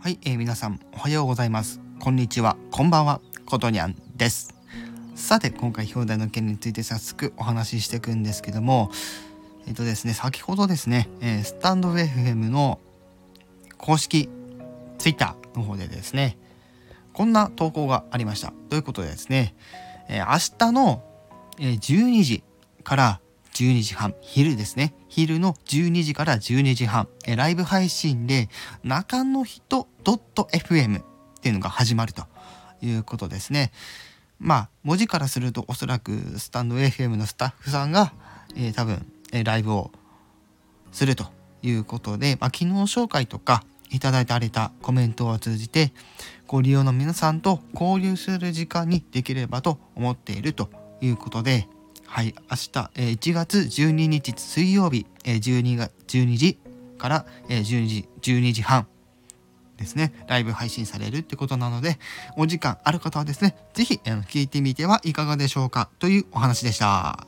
はい、えー、皆さんおはようございます。こんにちは、こんばんは、ことにゃんです。さて、今回表題の件について早速お話ししていくんですけども、えっ、ー、とですね、先ほどですね、えー、スタンド FM の公式 Twitter の方でですね、こんな投稿がありました。ということでですね、え、明日の12時から12時半、昼ですね。昼の12時から12時半、えライブ配信で中の人 .fm っていうのが始まるということですね。まあ、文字からするとおそらくスタンド FM のスタッフさんが、えー、多分、えー、ライブをするということで、まあ、機能紹介とかいただいてあれたコメントを通じてご利用の皆さんと交流する時間にできればと思っているということで、はい、明日、え、1月12日水曜日、えー、12, が12時から、えー、12時、12時半ですね、ライブ配信されるってことなので、お時間ある方はですね、ぜひ、え、聞いてみてはいかがでしょうかというお話でした。